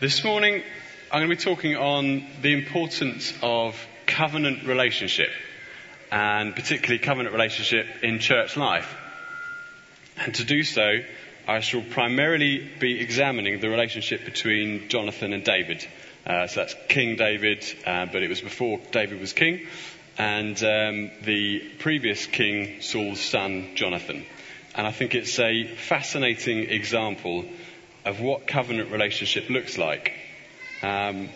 This morning, I'm going to be talking on the importance of covenant relationship, and particularly covenant relationship in church life. And to do so, I shall primarily be examining the relationship between Jonathan and David. Uh, so that's King David, uh, but it was before David was king, and um, the previous king, Saul's son, Jonathan. And I think it's a fascinating example of what covenant relationship looks like. Um,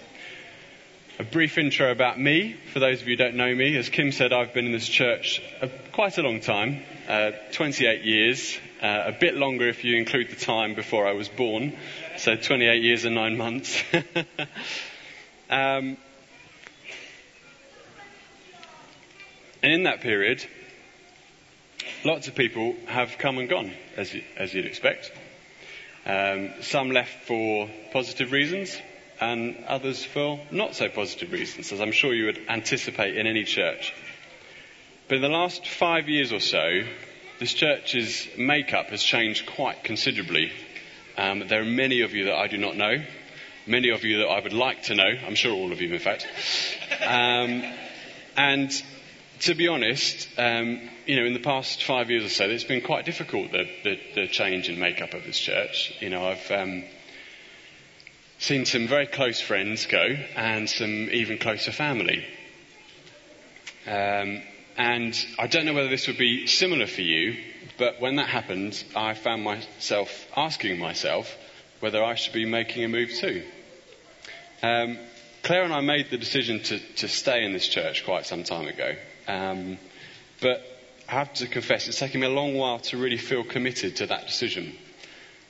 a brief intro about me, for those of you who don't know me. As Kim said, I've been in this church a, quite a long time, uh, 28 years, uh, a bit longer if you include the time before I was born, so 28 years and nine months. um, and in that period, lots of people have come and gone, as, you, as you'd expect. Um, some left for positive reasons, and others for not so positive reasons, as I'm sure you would anticipate in any church. But in the last five years or so, this church's makeup has changed quite considerably. Um, there are many of you that I do not know, many of you that I would like to know, I'm sure all of you, in fact. Um, and to be honest, um, you know, in the past five years or so, it's been quite difficult, the, the, the change in makeup of this church. You know, I've um, seen some very close friends go and some even closer family. Um, and I don't know whether this would be similar for you, but when that happened, I found myself asking myself whether I should be making a move too. Claire and I made the decision to, to stay in this church quite some time ago. Um, but I have to confess, it's taken me a long while to really feel committed to that decision.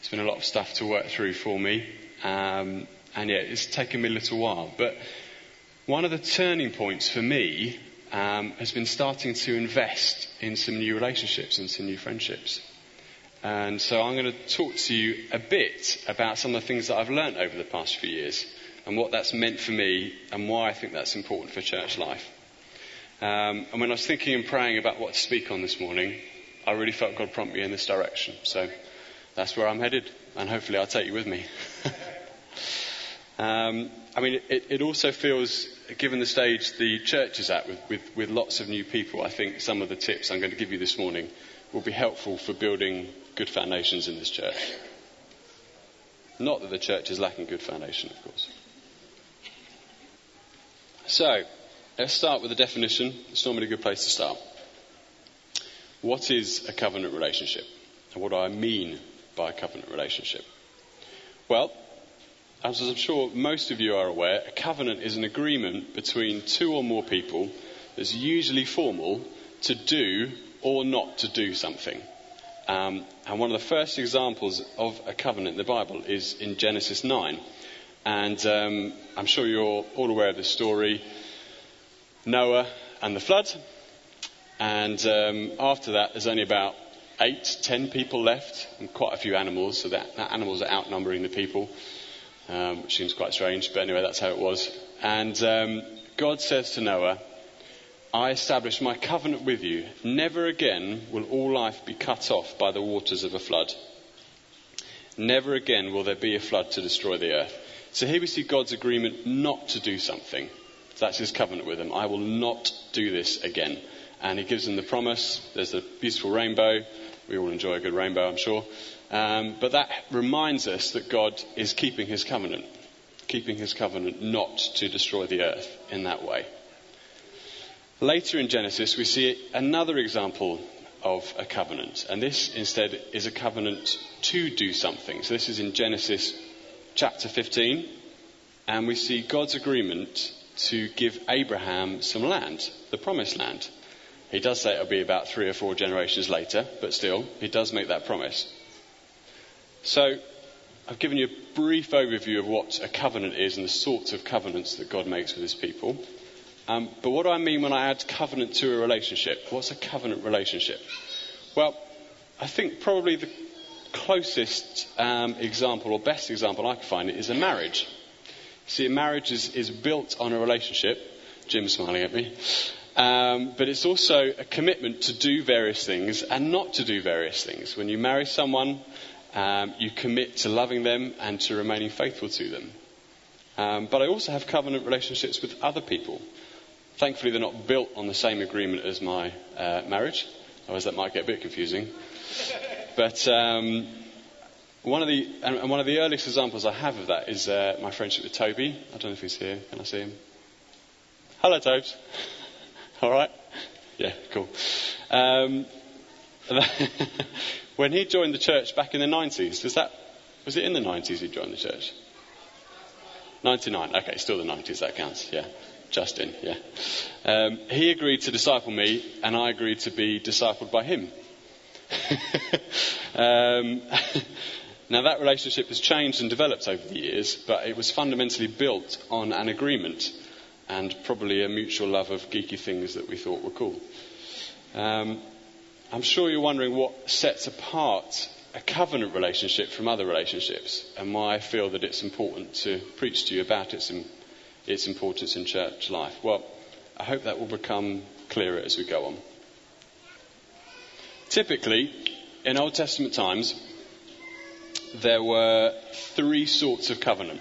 It's been a lot of stuff to work through for me, um, and yeah, it's taken me a little while. But one of the turning points for me um, has been starting to invest in some new relationships and some new friendships. And so I'm going to talk to you a bit about some of the things that I've learned over the past few years and what that's meant for me and why I think that's important for church life. Um, and when I was thinking and praying about what to speak on this morning, I really felt God prompt me in this direction. So that's where I'm headed, and hopefully I'll take you with me. um, I mean, it, it, also feels, given the stage the church is at with, with, with lots of new people, I think some of the tips I'm going to give you this morning will be helpful for building good foundations in this church. Not that the church is lacking good foundation, of course. So, Let's start with a definition. It's normally a good place to start. What is a covenant relationship? And what do I mean by a covenant relationship? Well, as I'm sure most of you are aware, a covenant is an agreement between two or more people that's usually formal to do or not to do something. Um, and one of the first examples of a covenant in the Bible is in Genesis 9. And um, I'm sure you're all aware of the story. Noah and the flood. And um, after that, there's only about eight, ten people left, and quite a few animals. So that, that animals are outnumbering the people, um, which seems quite strange. But anyway, that's how it was. And um, God says to Noah, I establish my covenant with you. Never again will all life be cut off by the waters of a flood. Never again will there be a flood to destroy the earth. So here we see God's agreement not to do something. That's his covenant with them. I will not do this again. And he gives them the promise. There's a beautiful rainbow. We all enjoy a good rainbow, I'm sure. Um, but that reminds us that God is keeping his covenant, keeping his covenant not to destroy the earth in that way. Later in Genesis, we see another example of a covenant. And this instead is a covenant to do something. So this is in Genesis chapter 15. And we see God's agreement to give Abraham some land, the promised land. He does say it'll be about three or four generations later, but still, he does make that promise. So, I've given you a brief overview of what a covenant is and the sorts of covenants that God makes with his people. Um, but what do I mean when I add covenant to a relationship? What's a covenant relationship? Well, I think probably the closest um, example or best example I can find is a marriage. See, a marriage is, is built on a relationship. Jim's smiling at me. Um, but it's also a commitment to do various things and not to do various things. When you marry someone, um, you commit to loving them and to remaining faithful to them. Um, but I also have covenant relationships with other people. Thankfully, they're not built on the same agreement as my uh, marriage, otherwise that might get a bit confusing. But um, one of the and one of the earliest examples I have of that is uh, my friendship with Toby. I don't know if he's here. Can I see him? Hello, Tobes. All right. Yeah, cool. Um, when he joined the church back in the 90s, was that was it in the 90s he joined the church? 99. Okay, still the 90s. That counts. Yeah. Justin, yeah. Um, he agreed to disciple me, and I agreed to be discipled by him. um, now, that relationship has changed and developed over the years, but it was fundamentally built on an agreement and probably a mutual love of geeky things that we thought were cool. Um, I'm sure you're wondering what sets apart a covenant relationship from other relationships and why I feel that it's important to preach to you about its, its importance in church life. Well, I hope that will become clearer as we go on. Typically, in Old Testament times, there were three sorts of covenant.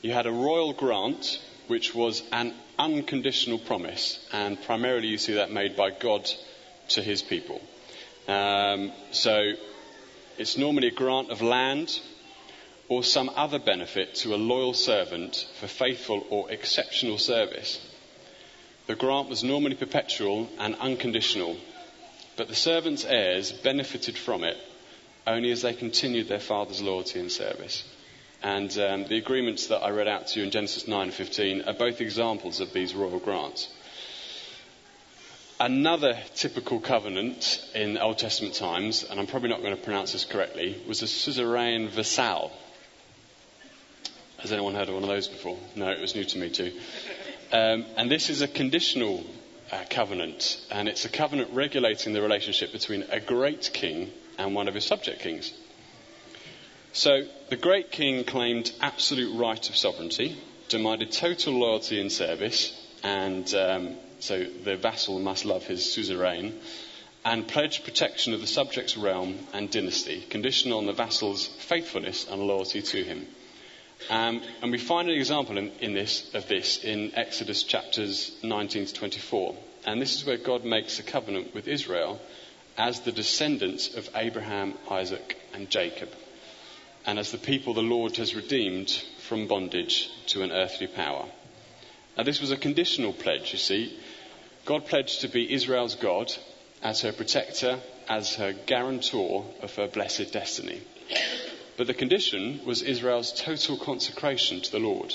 You had a royal grant, which was an unconditional promise, and primarily you see that made by God to his people. Um, so it's normally a grant of land or some other benefit to a loyal servant for faithful or exceptional service. The grant was normally perpetual and unconditional, but the servant's heirs benefited from it only as they continued their father's loyalty and service. And um, the agreements that I read out to you in Genesis 9 and 15 are both examples of these royal grants. Another typical covenant in Old Testament times, and I'm probably not going to pronounce this correctly, was a suzerain vassal. Has anyone heard of one of those before? No, it was new to me too. Um, and this is a conditional uh, covenant, and it's a covenant regulating the relationship between a great king and one of his subject kings. So the great king claimed absolute right of sovereignty, demanded total loyalty and service, and um, so the vassal must love his suzerain, and pledged protection of the subject's realm and dynasty, conditional on the vassal's faithfulness and loyalty to him. Um, and we find an example in, in this, of this in Exodus chapters 19 to 24. And this is where God makes a covenant with Israel as the descendants of Abraham, Isaac, and Jacob and as the people the Lord has redeemed from bondage to an earthly power. Now, this was a conditional pledge, you see. God pledged to be Israel's God as her protector, as her guarantor of her blessed destiny. But the condition was Israel's total consecration to the Lord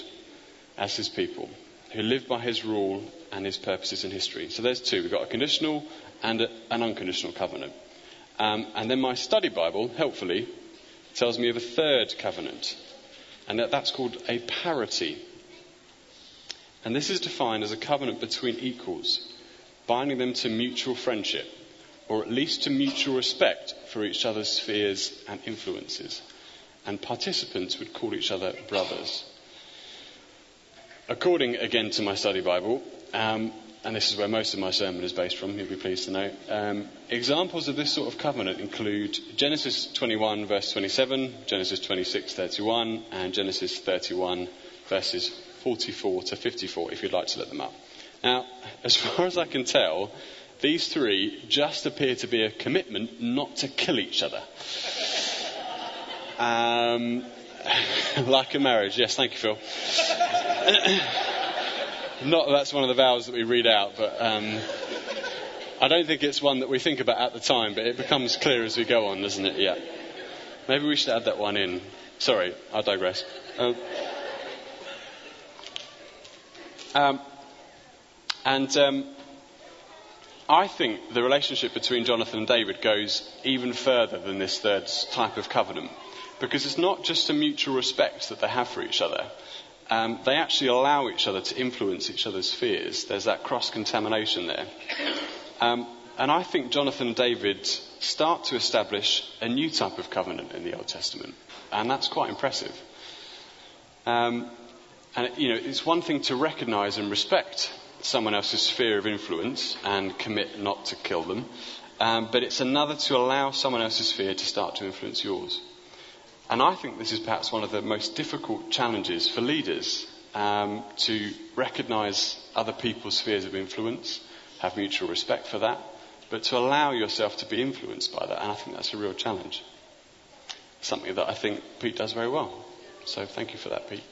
as his people, who live by his rule and his purposes in history. So there's two. We've got a conditional and a, an unconditional covenant. Um, and then my study Bible, helpfully, tells me of a third covenant, and that that's called a parity. And this is defined as a covenant between equals, binding them to mutual friendship, or at least to mutual respect for each other's spheres and influences. And participants would call each other brothers. According again to my study Bible, um, and this is where most of my sermon is based from, you'll be pleased to know. Um, examples of this sort of covenant include Genesis 21, verse 27, Genesis 26, 31, and Genesis 31, verses 44 to 54, if you'd like to look them up. Now, as far as I can tell, these three just appear to be a commitment not to kill each other. Um, like a marriage, yes, thank you, Phil. Not that that's one of the vows that we read out, but um, I don't think it's one that we think about at the time, but it becomes clear as we go on, doesn't it? Yeah. Maybe we should add that one in. Sorry, I digress. Um, um, and um, I think the relationship between Jonathan and David goes even further than this third type of covenant. Because it's not just a mutual respect that they have for each other, um, they actually allow each other to influence each other's fears. There's that cross contamination there. Um, and I think Jonathan and David start to establish a new type of covenant in the Old Testament. And that's quite impressive. Um, and, you know, it's one thing to recognize and respect someone else's sphere of influence and commit not to kill them. Um, but it's another to allow someone else's fear to start to influence yours. And I think this is perhaps one of the most difficult challenges for leaders um, to recognize other people's spheres of influence, have mutual respect for that, but to allow yourself to be influenced by that. And I think that's a real challenge. Something that I think Pete does very well. So thank you for that, Pete.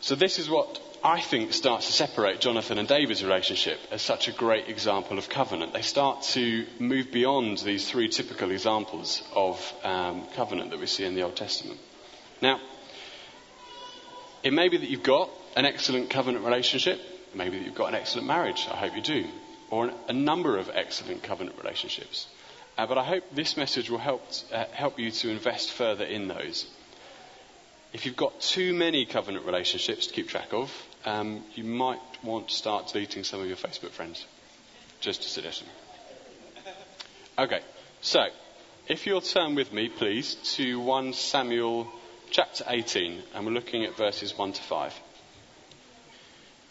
So this is what I think starts to separate Jonathan and David's relationship as such a great example of covenant. They start to move beyond these three typical examples of um, covenant that we see in the Old Testament. Now, it may be that you've got an excellent covenant relationship, maybe that you've got an excellent marriage, I hope you do, or an, a number of excellent covenant relationships. Uh, but I hope this message will help, uh, help you to invest further in those. If you've got too many covenant relationships to keep track of, um, you might want to start deleting some of your Facebook friends. Just a suggestion. Okay, so if you'll turn with me, please, to 1 Samuel chapter 18, and we're looking at verses 1 to 5.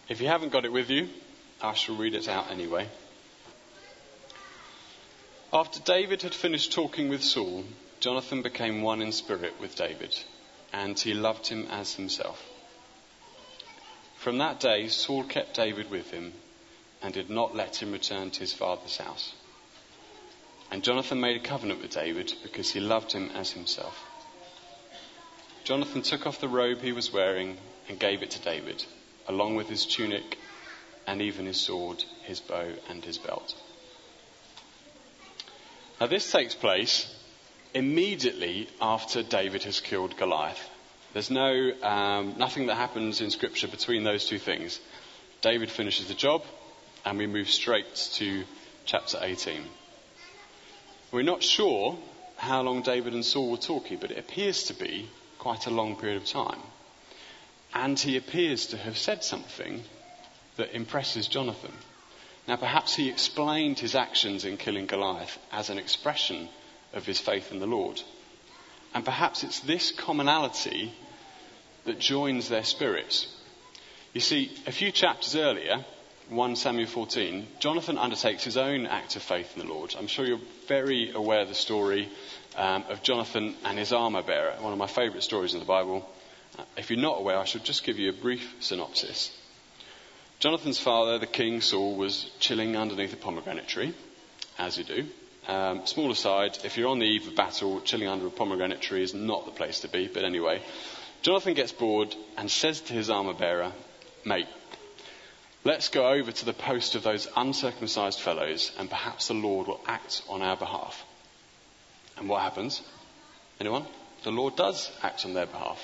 If you haven't got it with you, I shall read it out anyway. After David had finished talking with Saul, Jonathan became one in spirit with David and he loved him as himself. From that day, Saul kept David with him and did not let him return to his father's house. And Jonathan made a covenant with David because he loved him as himself. Jonathan took off the robe he was wearing and gave it to David, along with his tunic and even his sword, his bow, and his belt. Now, this takes place immediately after David has killed Goliath. There's no, um, nothing that happens in Scripture between those two things. David finishes the job, and we move straight to chapter 18. We're not sure how long David and Saul were talking, but it appears to be quite a long period of time. And he appears to have said something that impresses Jonathan. Now, perhaps he explained his actions in killing Goliath as an expression of his faith in the Lord. And perhaps it's this commonality that joins their spirits. You see, a few chapters earlier, 1 Samuel 14, Jonathan undertakes his own act of faith in the Lord. I'm sure you're very aware of the story um, of Jonathan and his armour bearer, one of my favourite stories in the Bible. Uh, if you're not aware, I shall just give you a brief synopsis. Jonathan's father, the king Saul, was chilling underneath a pomegranate tree, as you do. Um, small aside, if you're on the eve of battle, chilling under a pomegranate tree is not the place to be, but anyway. Jonathan gets bored and says to his armour bearer, Mate, let's go over to the post of those uncircumcised fellows and perhaps the Lord will act on our behalf. And what happens? Anyone? The Lord does act on their behalf.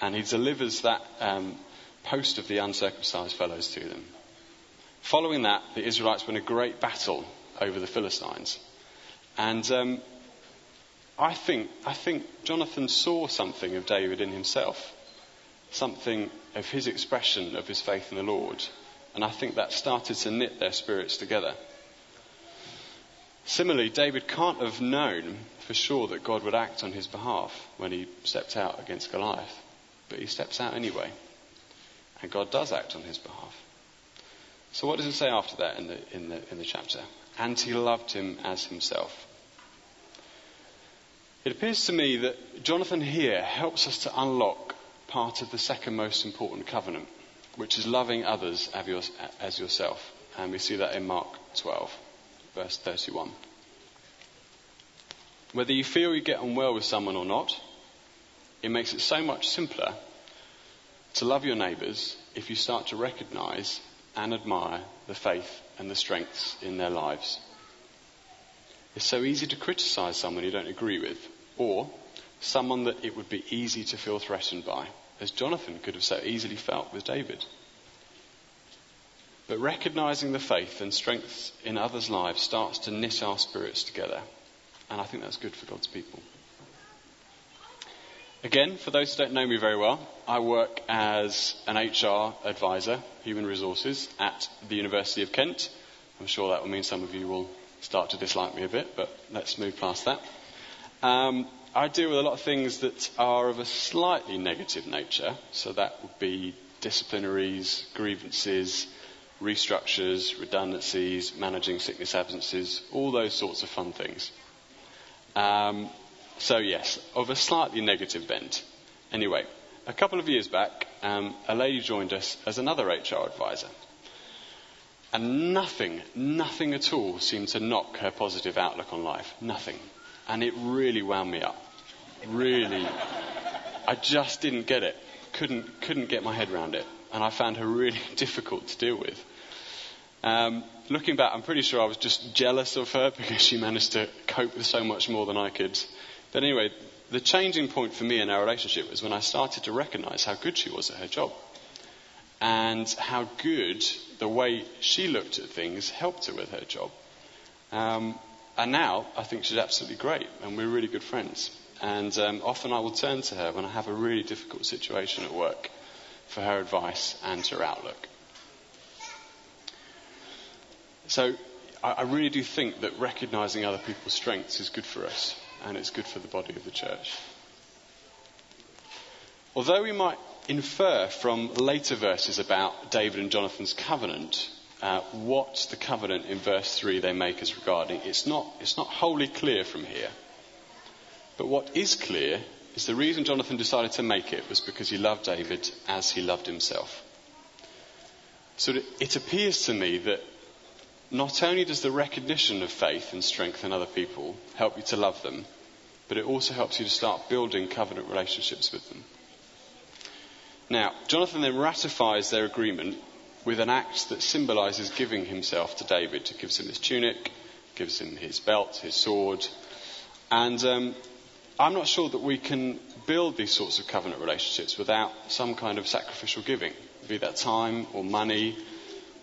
And he delivers that um, post of the uncircumcised fellows to them. Following that, the Israelites win a great battle over the Philistines. And um, I, think, I think Jonathan saw something of David in himself, something of his expression of his faith in the Lord. And I think that started to knit their spirits together. Similarly, David can't have known for sure that God would act on his behalf when he stepped out against Goliath. But he steps out anyway. And God does act on his behalf. So what does it say after that in the, in the, in the chapter? And he loved him as himself. It appears to me that Jonathan here helps us to unlock part of the second most important covenant, which is loving others as yourself. And we see that in Mark 12, verse 31. Whether you feel you get on well with someone or not, it makes it so much simpler to love your neighbours if you start to recognise and admire the faith and the strengths in their lives. It's so easy to criticize someone you don't agree with, or someone that it would be easy to feel threatened by, as Jonathan could have so easily felt with David. But recognizing the faith and strengths in others' lives starts to knit our spirits together. And I think that's good for God's people. Again, for those who don't know me very well, I work as an HR advisor, human resources, at the University of Kent. I'm sure that will mean some of you will start to dislike me a bit, but let's move past that. Um, I deal with a lot of things that are of a slightly negative nature, so that would be disciplinaries, grievances, restructures, redundancies, managing sickness absences, all those sorts of fun things. Um, So, yes, of a slightly negative bent. Anyway, a couple of years back, um, a lady joined us as another HR advisor. And nothing, nothing at all seemed to knock her positive outlook on life. Nothing. And it really wound me up. Really. I just didn't get it. Couldn't, couldn't get my head around it. And I found her really difficult to deal with. Um, looking back, I'm pretty sure I was just jealous of her because she managed to cope with so much more than I could. But anyway, the changing point for me in our relationship was when I started to recognize how good she was at her job and how good the way she looked at things helped her with her job. Um, and now I think she's absolutely great, and we're really good friends. And um, often I will turn to her when I have a really difficult situation at work for her advice and her outlook. So I, I really do think that recognizing other people's strengths is good for us, and it's good for the body of the church. Although we might infer from later verses about David and Jonathan's covenant uh, what the covenant in verse 3 they make as regarding. It's not, it's not wholly clear from here. But what is clear is the reason Jonathan decided to make it was because he loved David as he loved himself. So it appears to me that not only does the recognition of faith and strength in other people help you to love them, but it also helps you to start building covenant relationships with them. Now, Jonathan then ratifies their agreement with an act that symbolizes giving himself to David. He gives him his tunic, gives him his belt, his sword. And um, I'm not sure that we can build these sorts of covenant relationships without some kind of sacrificial giving, be that time or money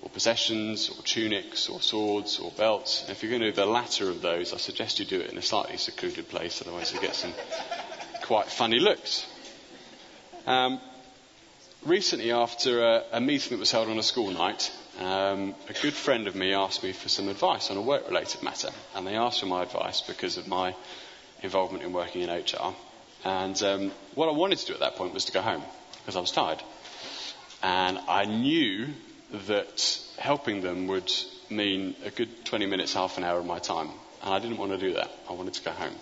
or possessions or tunics or swords or belts. And if you're going to do the latter of those, I suggest you do it in a slightly secluded place, otherwise you get some quite funny looks. Um, recently, after a, a, meeting that was held on a school night, um, a good friend of me asked me for some advice on a work related matter. And they asked for my advice because of my involvement in working in HR. And um, what I wanted to do at that point was to go home because I was tired. And I knew that helping them would mean a good 20 minutes, half an hour of my time. And I didn't want to do that. I wanted to go home.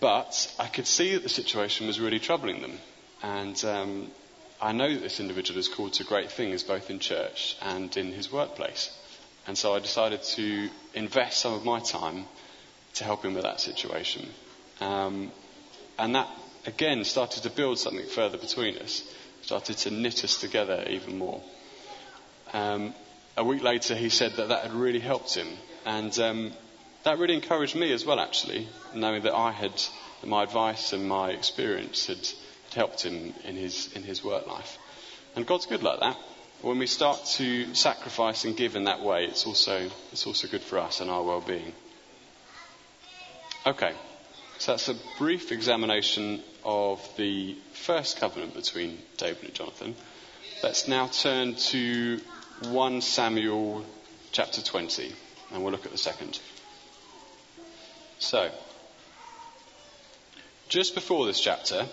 But I could see that the situation was really troubling them. And um, I know that this individual is called to great things both in church and in his workplace. And so I decided to invest some of my time to help him with that situation. Um, and that, again, started to build something further between us, started to knit us together even more. Um, a week later, he said that that had really helped him. And um, that really encouraged me as well, actually, knowing that I had, my advice and my experience had helped him in his, in his work life. And God's good like that. When we start to sacrifice and give in that way, it's also, it's also good for us and our well being. Okay, so that's a brief examination of the first covenant between David and Jonathan. Let's now turn to 1 Samuel chapter 20, and we'll look at the second. So, just before this chapter,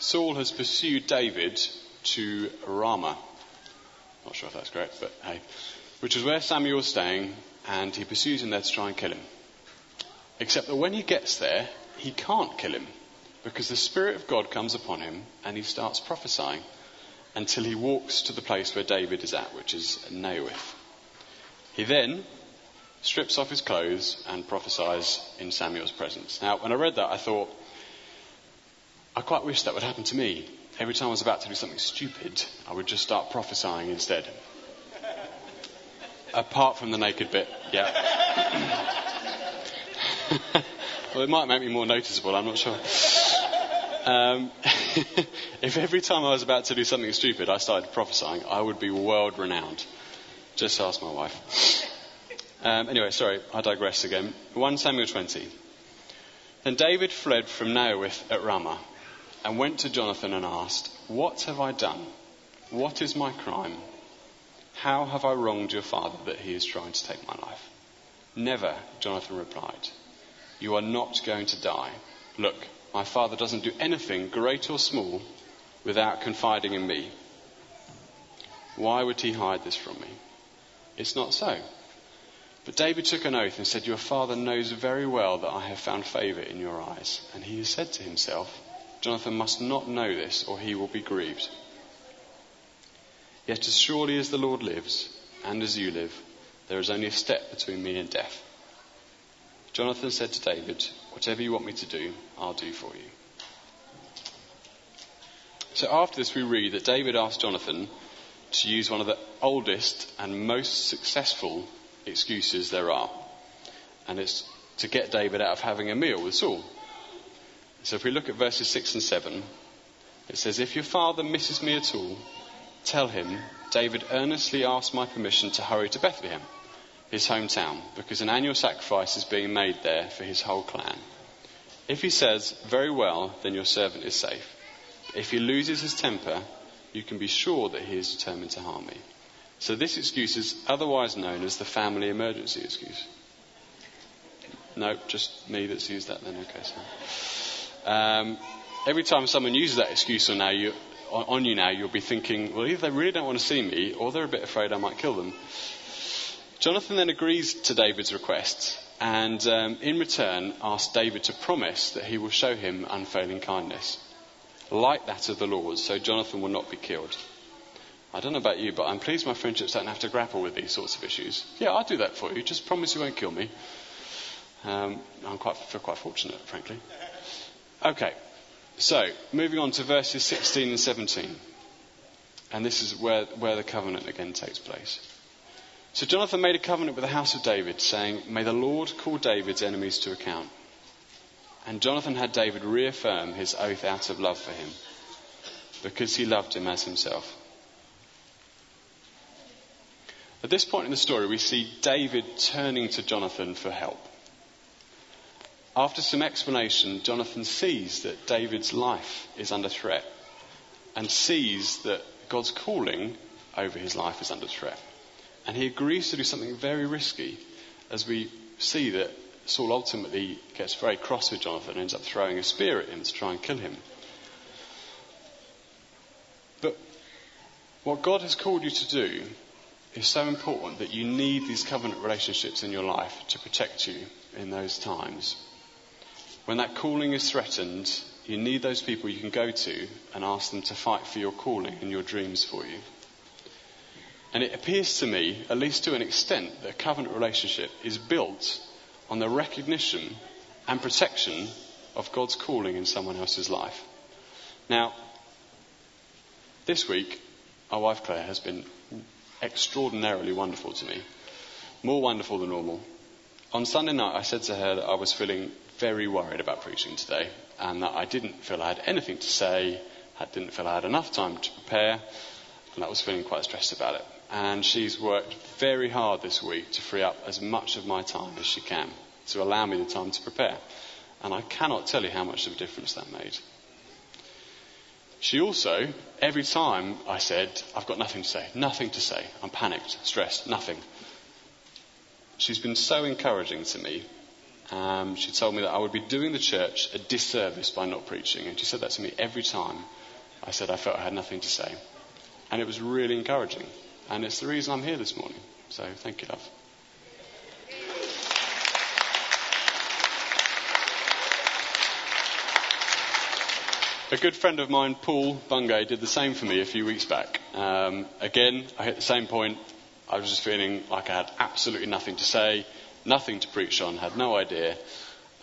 Saul has pursued David to Ramah. Not sure if that's correct, but hey. Which is where Samuel was staying, and he pursues him there to try and kill him. Except that when he gets there, he can't kill him, because the Spirit of God comes upon him and he starts prophesying until he walks to the place where David is at, which is Naioth. He then strips off his clothes and prophesies in Samuel's presence. Now, when I read that, I thought, I quite wish that would happen to me. Every time I was about to do something stupid, I would just start prophesying instead. Apart from the naked bit, yeah. well, it might make me more noticeable, I'm not sure. Um, if every time I was about to do something stupid I started prophesying, I would be world renowned. Just ask my wife. Um, anyway, sorry, I digress again. 1 Samuel 20. Then David fled from Naioth at Ramah and went to Jonathan and asked, What have I done? What is my crime? How have I wronged your father that he is trying to take my life? Never, Jonathan replied. You are not going to die. Look, my father doesn't do anything, great or small, without confiding in me. Why would he hide this from me? It's not so. But David took an oath and said, Your father knows very well that I have found favour in your eyes. And he has said to himself, Jonathan must not know this, or he will be grieved. Yet as surely as the Lord lives, and as you live, there is only a step between me and death. Jonathan said to David, Whatever you want me to do, I'll do for you. So after this, we read that David asked Jonathan to use one of the oldest and most successful excuses there are. And it's to get David out of having a meal with Saul. So if we look at verses 6 and 7, it says, If your father misses me at all, tell him, David earnestly asked my permission to hurry to Bethlehem, his hometown, because an annual sacrifice is being made there for his whole clan. If he says, Very well, then your servant is safe. If he loses his temper, you can be sure that he is determined to harm me. So this excuse is otherwise known as the family emergency excuse. No, just me that's used that then. Okay, so. Um, every time someone uses that excuse on, now, you, on you now, you'll be thinking, well, either they really don't want to see me or they're a bit afraid I might kill them. Jonathan then agrees to David's request and um, in return asks David to promise that he will show him unfailing kindness, like that of the Lord, so Jonathan will not be killed. I don't know about you, but I'm pleased my friendships don't have to grapple with these sorts of issues. Yeah, I'll do that for you. Just promise you won't kill me. Um, I'm quite, feel quite fortunate, frankly. Okay, so moving on to verses 16 and 17. And this is where, where the covenant again takes place. So Jonathan made a covenant with the house of David, saying, May the Lord call David's enemies to account. And Jonathan had David reaffirm his oath out of love for him, because he loved him as himself. At this point in the story, we see David turning to Jonathan for help. After some explanation, Jonathan sees that David's life is under threat and sees that God's calling over his life is under threat. And he agrees to do something very risky as we see that Saul ultimately gets very cross with Jonathan and ends up throwing a spear at him to try and kill him. But what God has called you to do is so important that you need these covenant relationships in your life to protect you in those times. When that calling is threatened, you need those people you can go to and ask them to fight for your calling and your dreams for you. And it appears to me, at least to an extent, that a covenant relationship is built on the recognition and protection of God's calling in someone else's life. Now, this week, our wife Claire has been extraordinarily wonderful to me. More wonderful than normal. On Sunday night, I said to her that I was feeling very worried about preaching today and that I didn't feel I had anything to say, I didn't feel I had enough time to prepare, and I was feeling quite stressed about it. And she's worked very hard this week to free up as much of my time as she can to allow me the time to prepare. And I cannot tell you how much of a difference that made. She also, every time I said, I've got nothing to say, nothing to say, I'm panicked, stressed, nothing. She's been so encouraging to me. Um, she told me that I would be doing the church a disservice by not preaching. And she said that to me every time I said I felt I had nothing to say. And it was really encouraging. And it's the reason I'm here this morning. So thank you, love. A good friend of mine, Paul Bungay, did the same for me a few weeks back. Um, again, I hit the same point. I was just feeling like I had absolutely nothing to say, nothing to preach on, had no idea.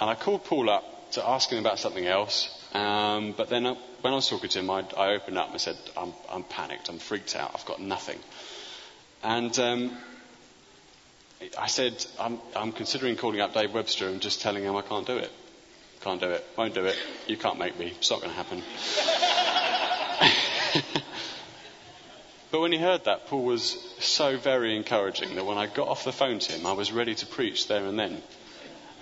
And I called Paul up to ask him about something else. Um, but then uh, when I was talking to him, I, I opened up and said, I'm, I'm, panicked, I'm freaked out, I've got nothing. And um, I said, I'm, I'm considering calling up Dave Webster and just telling him I can't do it. Can't do it. Won't do it. You can't make me. It's not going to happen. but when he heard that, Paul was so very encouraging that when I got off the phone to him, I was ready to preach there and then.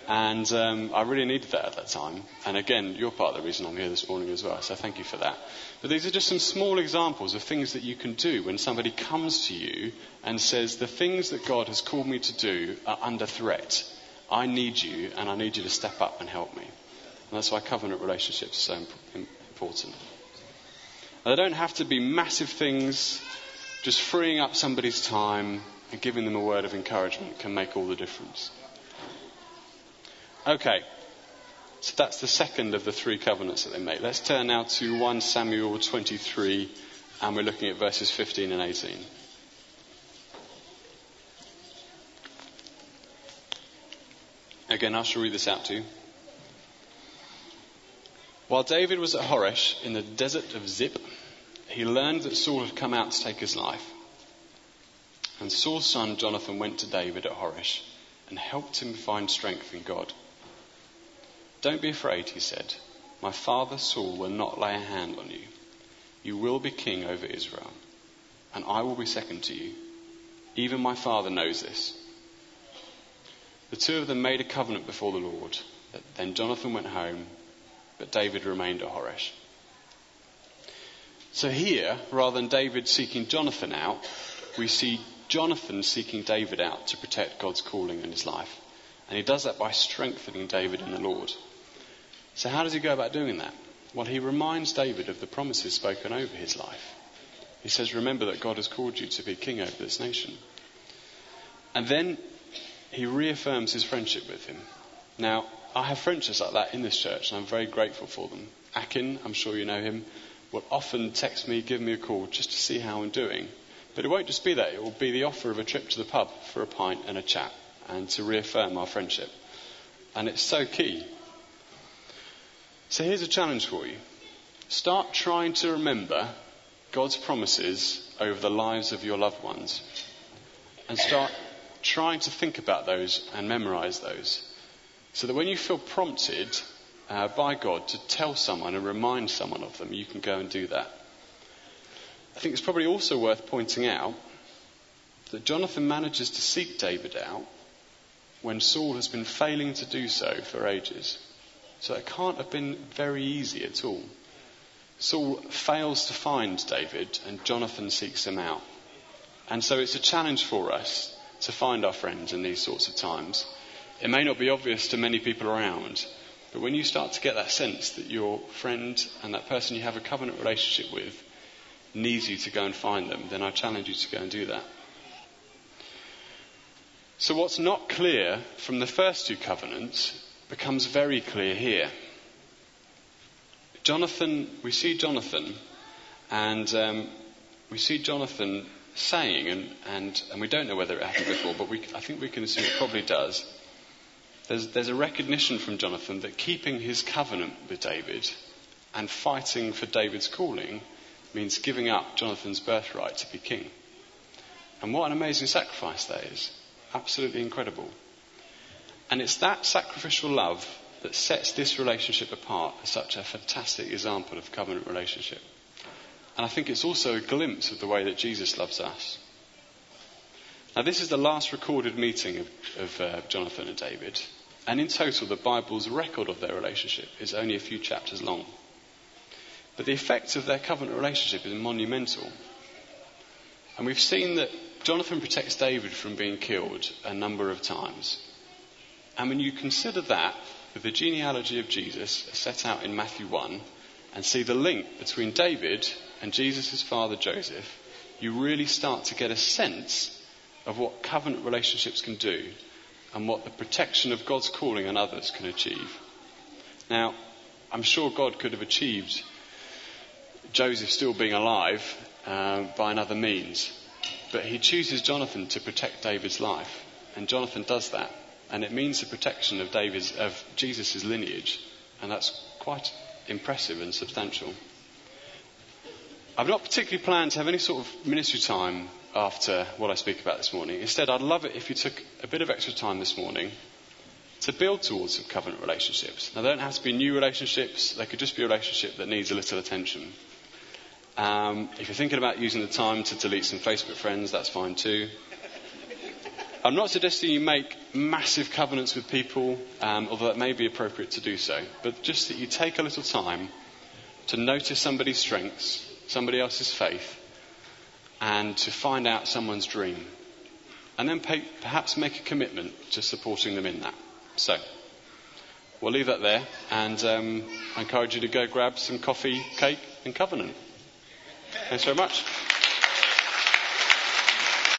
And um, I really needed that at that time. And again, you're part of the reason I'm here this morning as well, so thank you for that. But these are just some small examples of things that you can do when somebody comes to you and says, The things that God has called me to do are under threat. I need you, and I need you to step up and help me. And that's why covenant relationships are so important. And they don't have to be massive things, just freeing up somebody's time, and giving them a word of encouragement can make all the difference. Okay, so that's the second of the three covenants that they make. Let's turn now to 1 Samuel 23, and we're looking at verses 15 and 18. Again, I shall read this out to you. While David was at Horesh in the desert of Ziph, he learned that Saul had come out to take his life. And Saul's son Jonathan went to David at Horesh and helped him find strength in God. Don't be afraid, he said. My father Saul will not lay a hand on you. You will be king over Israel, and I will be second to you. Even my father knows this. The two of them made a covenant before the Lord. Then Jonathan went home, but David remained at Horesh. So here, rather than David seeking Jonathan out, we see Jonathan seeking David out to protect God's calling in his life. And he does that by strengthening David in the Lord. So, how does he go about doing that? Well, he reminds David of the promises spoken over his life. He says, Remember that God has called you to be king over this nation. And then he reaffirms his friendship with him. Now, I have friendships like that in this church, and I'm very grateful for them. Akin, I'm sure you know him, will often text me, give me a call just to see how I'm doing. But it won't just be that, it will be the offer of a trip to the pub for a pint and a chat and to reaffirm our friendship. And it's so key. So here's a challenge for you start trying to remember God's promises over the lives of your loved ones and start trying to think about those and memorize those. So that when you feel prompted uh, by God to tell someone and remind someone of them, you can go and do that. I think it's probably also worth pointing out that Jonathan manages to seek David out when Saul has been failing to do so for ages. So it can't have been very easy at all. Saul fails to find David and Jonathan seeks him out. And so it's a challenge for us to find our friends in these sorts of times. It may not be obvious to many people around, but when you start to get that sense that your friend and that person you have a covenant relationship with needs you to go and find them, then I challenge you to go and do that. So, what's not clear from the first two covenants becomes very clear here. Jonathan, we see Jonathan, and um, we see Jonathan saying, and, and, and we don't know whether it happened before, but we, I think we can assume it probably does. There's, there's a recognition from Jonathan that keeping his covenant with David and fighting for David's calling means giving up Jonathan's birthright to be king. And what an amazing sacrifice that is. Absolutely incredible. And it's that sacrificial love that sets this relationship apart as such a fantastic example of covenant relationship. And I think it's also a glimpse of the way that Jesus loves us. Now, this is the last recorded meeting of, of uh, Jonathan and David. And in total, the Bible's record of their relationship is only a few chapters long. But the effect of their covenant relationship is monumental. And we've seen that Jonathan protects David from being killed a number of times. And when you consider that with the genealogy of Jesus set out in Matthew 1 and see the link between David and Jesus' father Joseph, you really start to get a sense of what covenant relationships can do and what the protection of God's calling on others can achieve. Now, I'm sure God could have achieved Joseph still being alive uh, by another means, but he chooses Jonathan to protect David's life, and Jonathan does that and it means the protection of David's of Jesus' lineage, and that's quite impressive and substantial. I've not particularly planned to have any sort of ministry time after what I speak about this morning. Instead, I'd love it if you took a bit of extra time this morning to build towards some covenant relationships. Now, they don't have to be new relationships, they could just be a relationship that needs a little attention. Um, if you're thinking about using the time to delete some Facebook friends, that's fine too. I'm not suggesting you make massive covenants with people, um, although it may be appropriate to do so, but just that you take a little time to notice somebody's strengths, somebody else's faith, and to find out someone's dream. And then pay, perhaps make a commitment to supporting them in that. So, we'll leave that there, and um, I encourage you to go grab some coffee, cake, and covenant. Thanks very much.